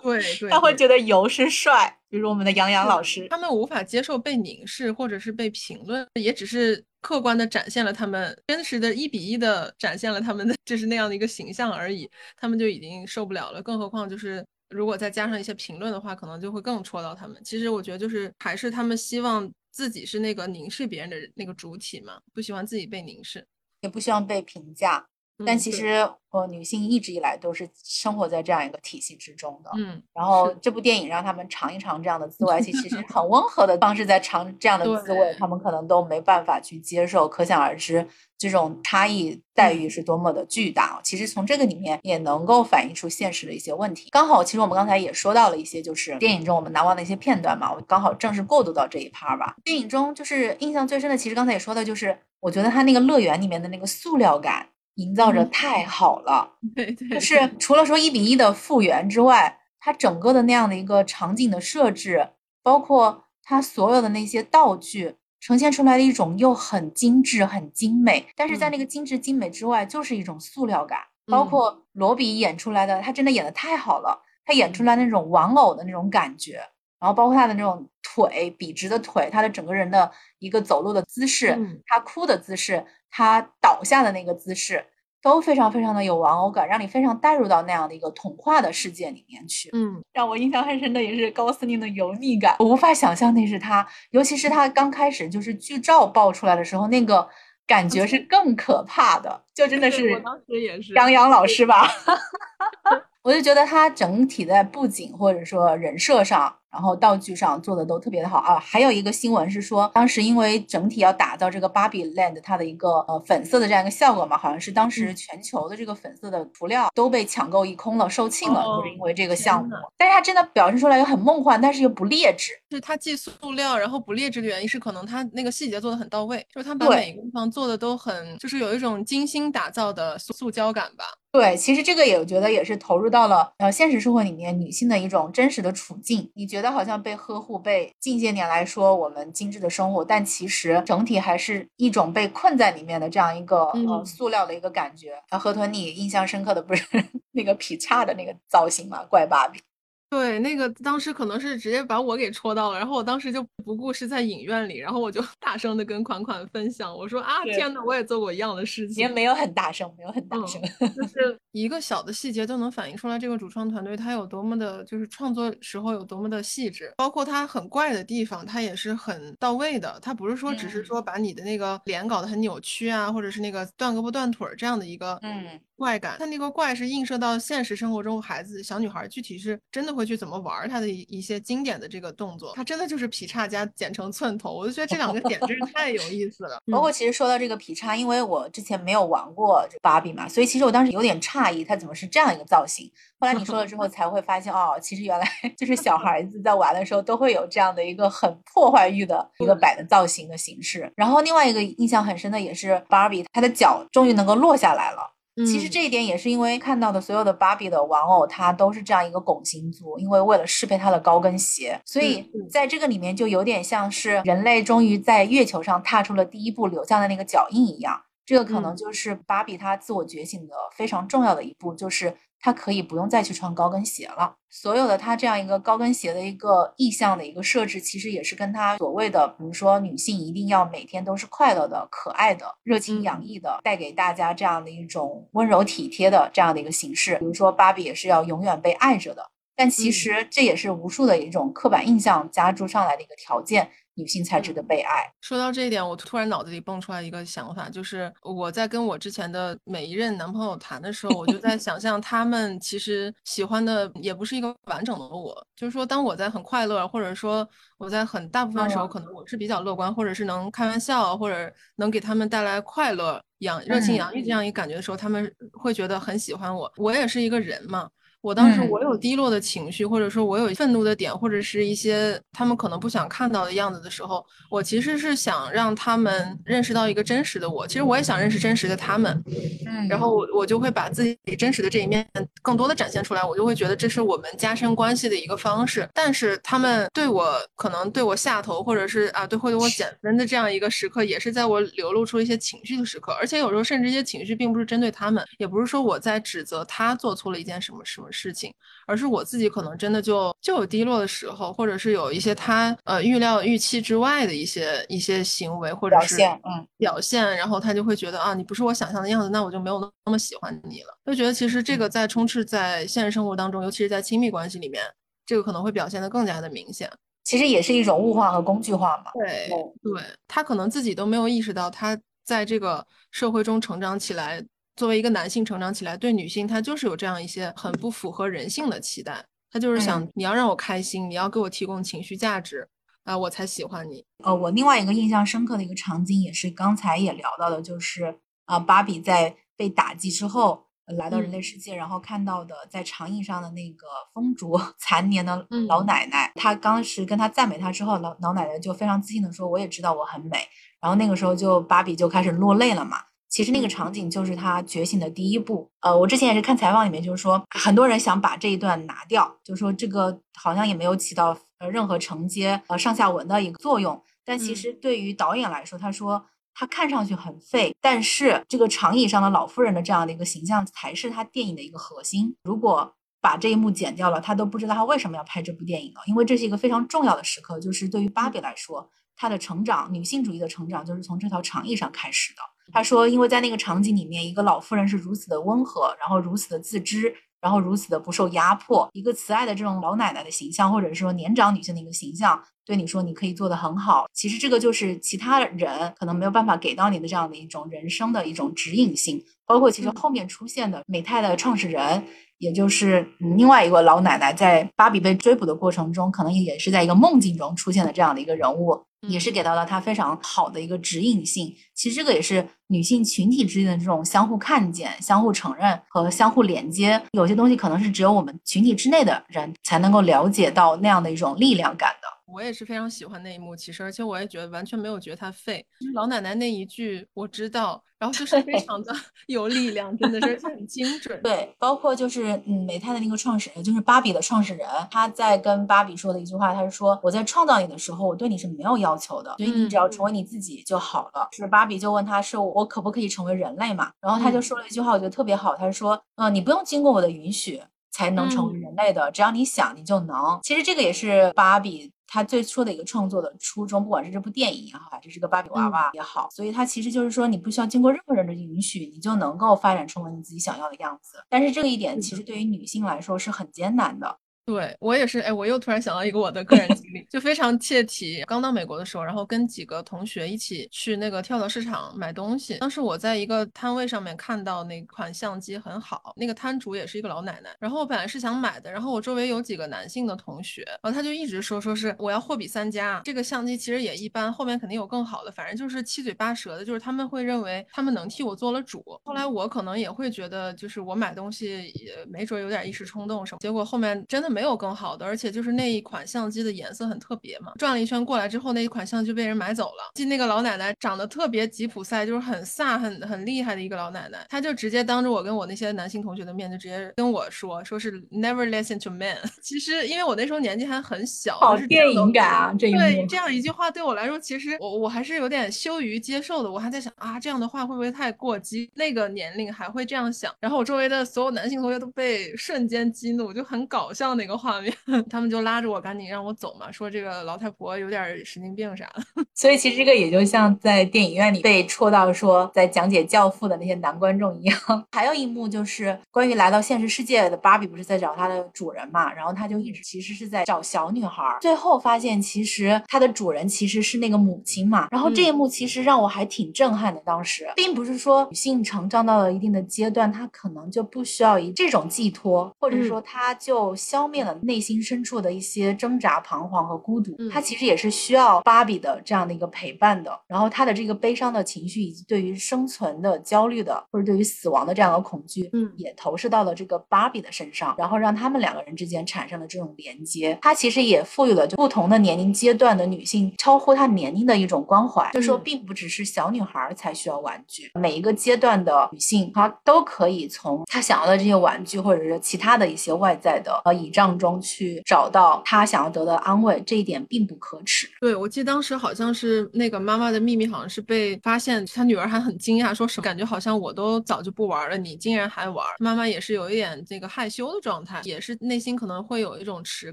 对 对，他会觉得油是帅。比如我们的杨洋老师，他们无法接受被凝视或者是被评论，也只是客观的展现了他们真实的一比一的展现了他们的 就是那样的一个形象而已，他们就已经受不了了。更何况就是如果再加上一些评论的话，可能就会更戳到他们。其实我觉得就是还是他们希望自己是那个凝视别人的那个主体嘛，不喜欢自己被凝视，也不希望被评价。但其实，呃，女性一直以来都是生活在这样一个体系之中的。嗯，然后这部电影让他们尝一尝这样的滋味，其实很温和的方式在尝这样的滋味，他们可能都没办法去接受。可想而知，这种差异待遇是多么的巨大。其实从这个里面也能够反映出现实的一些问题。刚好，其实我们刚才也说到了一些，就是电影中我们难忘的一些片段嘛。我刚好正是过渡到这一趴吧。电影中就是印象最深的，其实刚才也说的，就是我觉得他那个乐园里面的那个塑料感。营造着太好了，对对，就是除了说一比一的复原之外，它整个的那样的一个场景的设置，包括它所有的那些道具呈现出来的一种又很精致、很精美，但是在那个精致精美之外，就是一种塑料感。包括罗比演出来的，他真的演的太好了，他演出来那种玩偶的那种感觉，然后包括他的那种腿笔直的腿，他的整个人的一个走路的姿势，他哭的姿势。他倒下的那个姿势都非常非常的有玩偶感，让你非常带入到那样的一个童话的世界里面去。嗯，让我印象很深的也是高司令的油腻感，我无法想象那是他，尤其是他刚开始就是剧照爆出来的时候，那个感觉是更可怕的，就真的是我当时也是杨洋老师吧 我就觉得他整体在布景或者说人设上。然后道具上做的都特别的好啊，还有一个新闻是说，当时因为整体要打造这个芭比 land 它的一个呃粉色的这样一个效果嘛，好像是当时全球的这个粉色的涂料都被抢购一空了，售罄了，就是因为这个项目。但是它真的表现出来又很梦幻，但是又不劣质。就是它既塑料，然后不劣质的原因是可能它那个细节做的很到位，就是它把每个地方做的都很，就是有一种精心打造的塑塑胶感吧。对，其实这个也我觉得也是投入到了呃现实社会里面女性的一种真实的处境。你觉得好像被呵护，被近些年来说我们精致的生活，但其实整体还是一种被困在里面的这样一个呃塑料的一个感觉。啊，河豚，你印象深刻的不是 那个劈叉的那个造型吗？怪芭比。对，那个当时可能是直接把我给戳到了，然后我当时就不顾是在影院里，然后我就 大声的跟款款分享，我说啊，天呐，我也做过一样的事情。也没有很大声，没有很大声，就是一个小的细节都能反映出来这个主创团队他有多么的，就是创作时候有多么的细致，包括他很怪的地方，他也是很到位的。他不是说只是说把你的那个脸搞得很扭曲啊，或者是那个断胳膊断腿这样的一个嗯怪感，他那个怪是映射到现实生活中孩子小女孩具体是真的。会去怎么玩它的一一些经典的这个动作，它真的就是劈叉加剪成寸头，我就觉得这两个点真是太有意思了。包括其实说到这个劈叉，因为我之前没有玩过芭比嘛，所以其实我当时有点诧异，它怎么是这样一个造型。后来你说了之后，才会发现哦，其实原来就是小孩子在玩的时候都会有这样的一个很破坏欲的一个摆的造型的形式。然后另外一个印象很深的也是芭比，她的脚终于能够落下来了。其实这一点也是因为看到的所有的芭比的玩偶，它都是这样一个拱形足，因为为了适配它的高跟鞋，所以在这个里面就有点像是人类终于在月球上踏出了第一步，留下的那个脚印一样。这个可能就是芭比她自我觉醒的非常重要的一步，就是。他可以不用再去穿高跟鞋了。所有的他这样一个高跟鞋的一个意向的一个设置，其实也是跟他所谓的，比如说女性一定要每天都是快乐的、可爱的、热情洋溢的，带给大家这样的一种温柔体贴的这样的一个形式。比如说芭比也是要永远被爱着的，但其实这也是无数的一种刻板印象加注上来的一个条件。女性才值得被爱。说到这一点，我突然脑子里蹦出来一个想法，就是我在跟我之前的每一任男朋友谈的时候，我就在想象他们其实喜欢的也不是一个完整的我。就是说，当我在很快乐，或者说我在很大部分时候，可能我是比较乐观，或者是能开玩笑，或者能给他们带来快乐、养热情洋溢这样一感觉的时候，他们会觉得很喜欢我。我也是一个人嘛。我当时我有低落的情绪，或者说我有愤怒的点，或者是一些他们可能不想看到的样子的时候，我其实是想让他们认识到一个真实的我。其实我也想认识真实的他们，嗯，然后我我就会把自己真实的这一面更多的展现出来。我就会觉得这是我们加深关系的一个方式。但是他们对我可能对我下头，或者是啊对会对我减分的这样一个时刻，也是在我流露出一些情绪的时刻。而且有时候甚至一些情绪并不是针对他们，也不是说我在指责他做错了一件什么什么。事情，而是我自己可能真的就就有低落的时候，或者是有一些他呃预料预期之外的一些一些行为或者是嗯表现，然后他就会觉得啊，你不是我想象的样子，那我就没有那么喜欢你了。就觉得其实这个在充斥在现实生活当中，尤其是在亲密关系里面，这个可能会表现的更加的明显。其实也是一种物化和工具化嘛。对对，他可能自己都没有意识到，他在这个社会中成长起来。作为一个男性成长起来，对女性他就是有这样一些很不符合人性的期待，他就是想你要让我开心，你要给我提供情绪价值啊，我才喜欢你。呃，我另外一个印象深刻的一个场景也是刚才也聊到的，就是啊，芭比在被打击之后来到人类世界，然后看到的在长椅上的那个风烛 残年的老奶奶，她当时跟她赞美她之后，老老奶奶就非常自信的说，我也知道我很美。然后那个时候就芭比就开始落泪了嘛。其实那个场景就是他觉醒的第一步。呃，我之前也是看采访里面，就是说很多人想把这一段拿掉，就是说这个好像也没有起到呃任何承接呃上下文的一个作用。但其实对于导演来说，他说他看上去很废，但是这个长椅上的老妇人的这样的一个形象才是他电影的一个核心。如果把这一幕剪掉了，他都不知道他为什么要拍这部电影了，因为这是一个非常重要的时刻，就是对于芭比来说，她的成长，女性主义的成长，就是从这条长椅上开始的。他说，因为在那个场景里面，一个老妇人是如此的温和，然后如此的自知，然后如此的不受压迫，一个慈爱的这种老奶奶的形象，或者说年长女性的一个形象，对你说你可以做得很好。其实这个就是其他人可能没有办法给到你的这样的一种人生的一种指引性，包括其实后面出现的美泰的创始人。也就是另外一个老奶奶，在芭比被追捕的过程中，可能也是在一个梦境中出现的这样的一个人物，也是给到了他非常好的一个指引性。其实这个也是女性群体之间的这种相互看见、相互承认和相互连接。有些东西可能是只有我们群体之内的人才能够了解到那样的一种力量感的。我也是非常喜欢那一幕，其实，而且我也觉得完全没有觉得他废。老奶奶那一句我知道，然后就是非常的 有力量，真的是很精准。对，包括就是嗯，美泰的那个创始人，就是芭比的创始人，他在跟芭比说的一句话，他是说我在创造你的时候，我对你是没有要求的，所以你只要成为你自己就好了。是芭比就问他是我可不可以成为人类嘛？然后他就说了一句话，我觉得特别好，他说嗯，你不用经过我的允许才能成为人类的，只要你想，你就能。其实这个也是芭比。他最初的一个创作的初衷，不管是这部电影也好，还是这个芭比娃娃也好，所以它其实就是说，你不需要经过任何人的允许，你就能够发展成为你自己想要的样子。但是这一点其实对于女性来说是很艰难的，对我也是，哎，我又突然想到一个我的个人经历，就非常切题。刚到美国的时候，然后跟几个同学一起去那个跳蚤市场买东西。当时我在一个摊位上面看到那款相机很好，那个摊主也是一个老奶奶。然后我本来是想买的，然后我周围有几个男性的同学，然后他就一直说说是我要货比三家，这个相机其实也一般，后面肯定有更好的，反正就是七嘴八舌的，就是他们会认为他们能替我做了主。后来我可能也会觉得，就是我买东西也没准有点一时冲动什么，结果后面真的。没有更好的，而且就是那一款相机的颜色很特别嘛。转了一圈过来之后，那一款相机被人买走了。记那个老奶奶长得特别吉普赛，就是很飒、很很厉害的一个老奶奶。她就直接当着我跟我那些男性同学的面，就直接跟我说，说是 Never listen to men。其实因为我那时候年纪还很小，好电影感啊，这一对这样一句话对我来说，其实我我还是有点羞于接受的。我还在想啊，这样的话会不会太过激？那个年龄还会这样想。然后我周围的所有男性同学都被瞬间激怒，就很搞笑那个画面。他们就拉着我赶紧让我走嘛，说这个老太婆有点神经病啥的。所以其实这个也就像在电影院里被戳到说在讲解《教父》的那些男观众一样。还有一幕就是关于来到现实世界的芭比不是在找她的主人嘛，然后她就一直其实是在找小女孩，最后发现其实她的主人其实是那个母亲嘛。然后这一幕其实让我还挺震撼的。当时并不是说女性成长到了一定的阶段，她可能就不需要以这种寄托，或者说她就消灭了内心深处的一些挣扎、彷徨和孤独，他其实也是需要芭比的这样的一个陪伴的。然后他的这个悲伤的情绪，以及对于生存的焦虑的，或者对于死亡的这样的恐惧，嗯，也投射到了这个芭比的身上，然后让他们两个人之间产生了这种连接。他其实也赋予了就不同的年龄阶段的女性超乎她年龄的一种关怀，就说并不只是小女孩才需要玩具，每一个阶段的女性她都可以从她想要的这些玩具，或者是其他的一些外在的呃倚仗中去找。找到他想要得的安慰，这一点并不可耻。对我记得当时好像是那个妈妈的秘密，好像是被发现，她女儿还很惊讶，说什么感觉好像我都早就不玩了，你竟然还玩。妈妈也是有一点这个害羞的状态，也是内心可能会有一种耻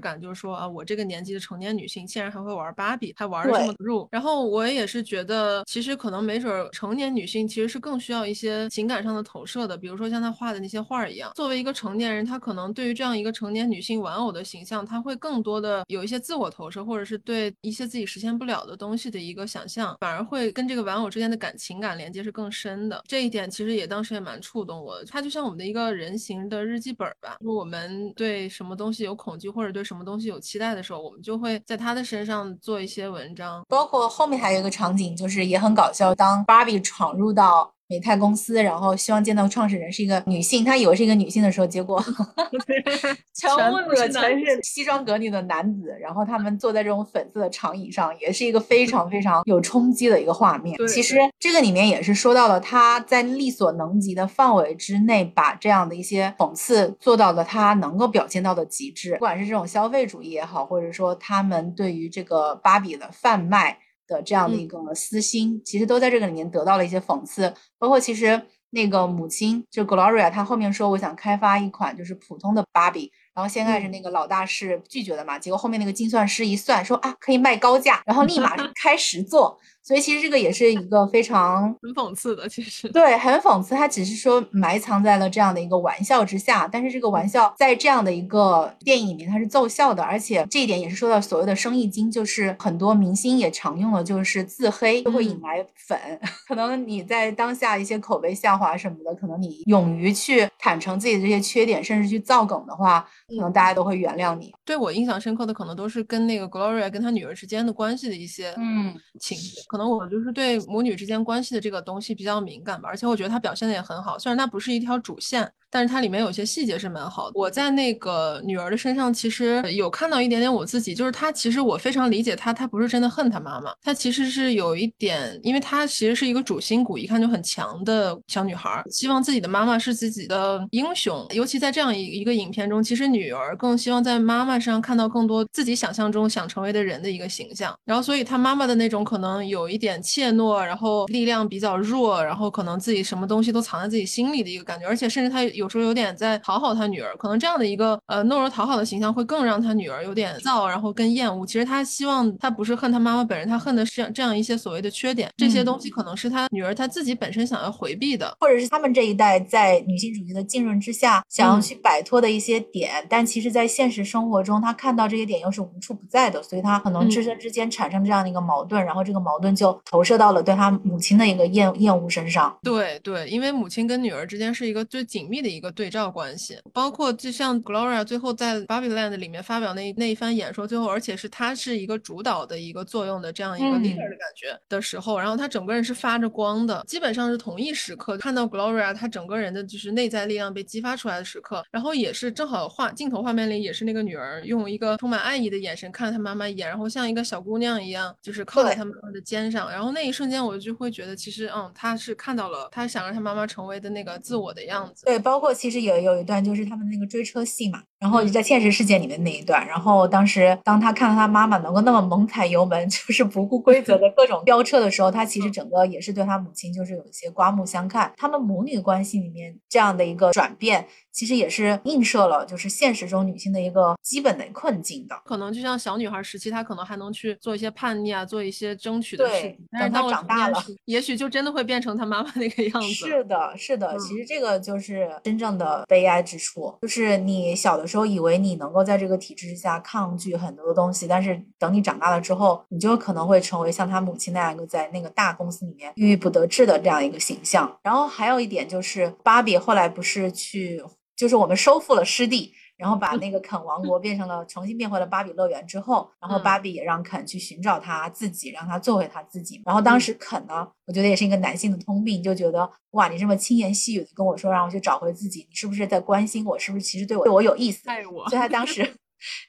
感，就是说啊，我这个年纪的成年女性竟然还会玩芭比，还玩的这么入。然后我也是觉得，其实可能没准成年女性其实是更需要一些情感上的投射的，比如说像她画的那些画一样。作为一个成年人，她可能对于这样一个成年女性玩偶的形象，她。会更多的有一些自我投射，或者是对一些自己实现不了的东西的一个想象，反而会跟这个玩偶之间的感情感连接是更深的。这一点其实也当时也蛮触动我的。它就像我们的一个人形的日记本吧。如果我们对什么东西有恐惧，或者对什么东西有期待的时候，我们就会在他的身上做一些文章。包括后面还有一个场景，就是也很搞笑，当芭比闯入到。美泰公司，然后希望见到创始人是一个女性，他以为是一个女性的时候，结果 全屋子全是西装革履的男子，然后他们坐在这种粉色的长椅上，也是一个非常非常有冲击的一个画面。其实这个里面也是说到了他在力所能及的范围之内，把这样的一些讽刺做到了他能够表现到的极致，不管是这种消费主义也好，或者说他们对于这个芭比的贩卖。的这样的一个私心，其实都在这个里面得到了一些讽刺。包括其实那个母亲就 Gloria，她后面说我想开发一款就是普通的芭比，然后先开始那个老大是拒绝的嘛，结果后面那个精算师一算说啊可以卖高价，然后立马开始做。所以其实这个也是一个非常很讽刺的，其实对，很讽刺。他只是说埋藏在了这样的一个玩笑之下，但是这个玩笑在这样的一个电影里面它是奏效的，而且这一点也是说到所谓的生意经，就是很多明星也常用的，就是自黑就会引来粉。可能你在当下一些口碑下滑什么的，可能你勇于去坦诚自己的这些缺点，甚至去造梗的话，可能大家都会原谅你。对我印象深刻的，可能都是跟那个 Gloria 跟她女儿之间的关系的一些嗯情节。可能我就是对母女之间关系的这个东西比较敏感吧，而且我觉得他表现的也很好，虽然那不是一条主线。但是它里面有些细节是蛮好的。我在那个女儿的身上其实有看到一点点我自己，就是她其实我非常理解她，她不是真的恨她妈妈，她其实是有一点，因为她其实是一个主心骨，一看就很强的小女孩，希望自己的妈妈是自己的英雄。尤其在这样一一个影片中，其实女儿更希望在妈妈身上看到更多自己想象中想成为的人的一个形象。然后，所以她妈妈的那种可能有一点怯懦，然后力量比较弱，然后可能自己什么东西都藏在自己心里的一个感觉，而且甚至她有。有时候有点在讨好他女儿，可能这样的一个呃懦弱讨好的形象会更让他女儿有点燥，然后更厌恶。其实他希望他不是恨他妈妈本人，他恨的是这样这样一些所谓的缺点，这些东西可能是他女儿他自己本身想要回避的，或者是他们这一代在女性主义的浸润之下想要去摆脱的一些点，但其实，在现实生活中，他看到这些点又是无处不在的，所以他可能自身之间产生这样的一个矛盾，然后这个矛盾就投射到了对他母亲的一个厌厌恶身上。对对，因为母亲跟女儿之间是一个最紧密的一个对照关系，包括就像 Gloria 最后在 Barbie Land 里面发表那那一番演说，最后而且是他是一个主导的一个作用的这样一个 leader 的感觉的时候，然后他整个人是发着光的，基本上是同一时刻看到 Gloria 他整个人的就是内在力量被激发出来的时刻，然后也是正好画镜头画面里也是那个女儿用一个充满爱意的眼神看了她妈妈一眼，然后像一个小姑娘一样就是靠在她妈妈的肩上，然后那一瞬间我就会觉得其实嗯她是看到了她想让她妈妈成为的那个自我的样子。对，包括其实也有一段就是他们那个追车戏嘛，然后在现实世界里面那一段，然后当时当他看到他妈妈能够那么猛踩油门，就是不顾规则的各种飙车的时候，他其实整个也是对他母亲就是有一些刮目相看。他们母女关系里面这样的一个转变。其实也是映射了，就是现实中女性的一个基本的困境的。可能就像小女孩时期，她可能还能去做一些叛逆啊，做一些争取的事情。但是她长大了，也许就真的会变成她妈妈那个样子。是的，是的。其实这个就是真正的悲哀之处，就是你小的时候都以为你能够在这个体制之下抗拒很多的东西，但是等你长大了之后，你就可能会成为像他母亲那样一个在那个大公司里面郁郁不得志的这样一个形象。然后还有一点就是，芭比后来不是去。就是我们收复了失地，然后把那个肯王国变成了重新变回了芭比乐园之后，然后芭比也让肯去寻找他自己，让他做回他自己。然后当时肯呢，我觉得也是一个男性的通病，就觉得哇，你这么轻言细语的跟我说让我去找回自己，你是不是在关心我？是不是其实对我对我有意思？爱我。所以他当时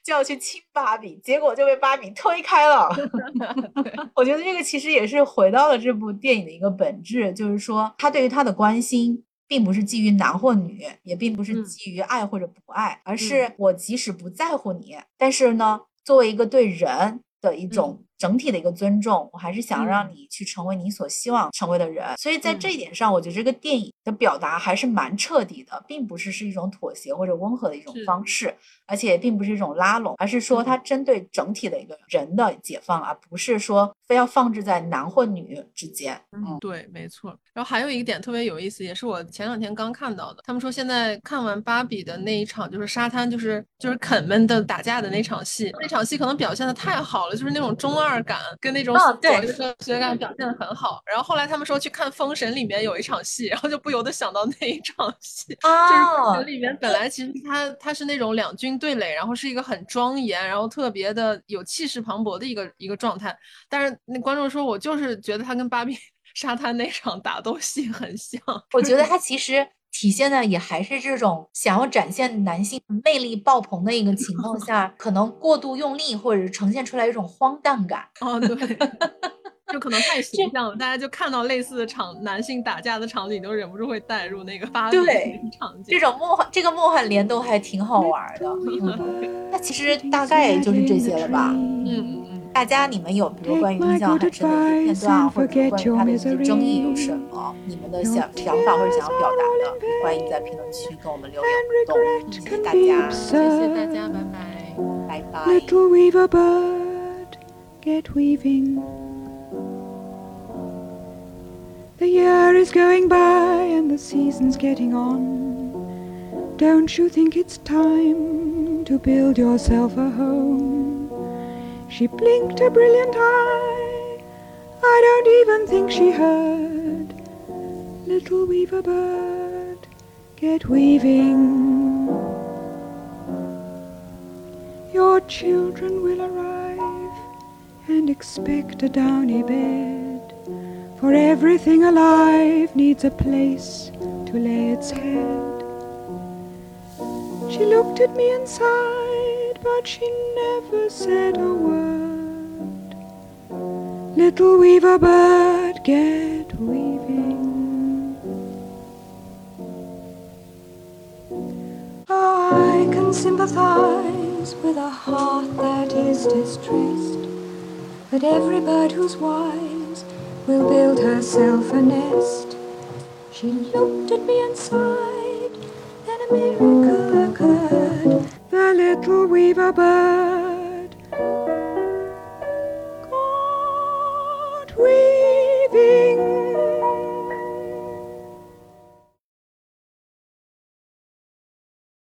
就要去亲芭比，结果就被芭比推开了。我觉得这个其实也是回到了这部电影的一个本质，就是说他对于他的关心。并不是基于男或女，也并不是基于爱或者不爱，而是我即使不在乎你，但是呢，作为一个对人的一种整体的一个尊重，我还是想让你去成为你所希望成为的人。所以在这一点上，我觉得这个电影的表达还是蛮彻底的，并不是是一种妥协或者温和的一种方式。而且并不是一种拉拢，而是说它针对整体的一个人的解放，而不是说非要放置在男或女之间。嗯，对，没错。然后还有一个点特别有意思，也是我前两天刚看到的。他们说现在看完芭比的那一场，就是沙滩，就是就是肯们的打架的那场戏，那场戏可能表现的太好了，就是那种中二感跟那种对科学感表现的很好。然后后来他们说去看《封神》里面有一场戏，然后就不由得想到那一场戏，就是《封神》里面本来其实他他是那种两军。对垒，然后是一个很庄严，然后特别的有气势磅礴的一个一个状态。但是那观众说，我就是觉得他跟芭比 沙滩那场打斗戏很像。我觉得他其实体现的也还是这种想要展现男性魅力爆棚的一个情况下，可能过度用力，或者呈现出来一种荒诞感。哦，对。就可能太形象了，大家就看到类似的场男性打架的场景，都忍不住会带入那个发对场景。这种梦幻，这个梦幻联动还挺好玩的。那其实大概也就是这些了吧。嗯嗯嗯。大家你们有比如关于印象很深的一些片段，或者关于他的一些争议有什么？你们的想想法或者想要表达的，欢迎在评论区跟我们留言互动。谢谢大家，谢谢大家，拜拜，拜拜。The year is going by and the season's getting on. Don't you think it's time to build yourself a home? She blinked a brilliant eye. I don't even think she heard. Little weaver bird, get weaving. Your children will arrive and expect a downy bed. For everything alive needs a place to lay its head. She looked at me and sighed, but she never said a word. Little weaver bird, get weaving. Oh, I can sympathize with a heart that is distressed. But every bird who's wise will build herself a nest. She looked at me and sighed, then a miracle occurred. The little weaver bird